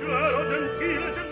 leggero, gentile,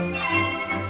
Música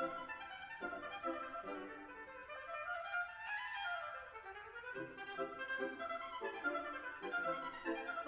Thank you.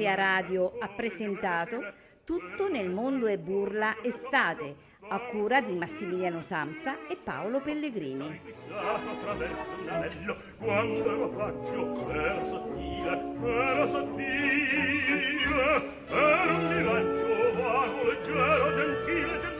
Liberia Radio ha presentato Tutto nel mondo è burla estate a cura di Massimiliano Samsa e Paolo Pellegrini. Era un miraggio vago, leggero, gentile, gentile.